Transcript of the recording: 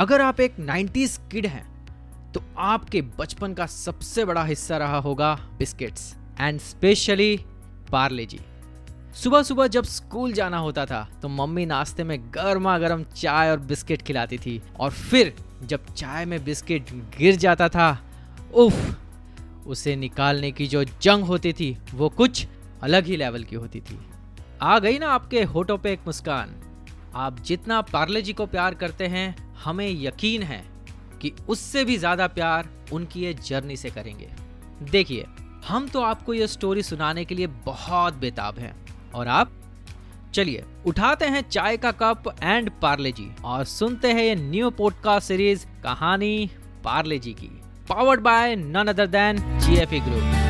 अगर आप एक 90s किड हैं तो आपके बचपन का सबसे बड़ा हिस्सा रहा होगा biscuits and specially Parle G. सुबह सुबह जब स्कूल जाना होता था तो मम्मी नाश्ते में गर्मा गर्म चाय और बिस्किट खिलाती थी, और फिर जब चाय में बिस्किट गिर जाता था, उफ, उसे निकालने की जो जंग होती थी, वो कुछ अलग ही लेवल की होती थी। आ गई ना आपके होठों पे एक मुस्कान। आप जितना पार्ले जी को प्यार करते हैं हमें यकीन है कि उससे भी ज़्यादा प्यार उनकी ये जर्नी से करेंगे। देखिए, हम तो आपको ये स्टोरी सुनाने के लिए बहुत बेताब हैं। और आप? चलिए, उठाते हैं चाय का कप एंड पार्ले जी और सुनते हैं ये न्यू पॉडकास्ट सीरीज़ कहानी पार्ले जी की powered by none other than GFE group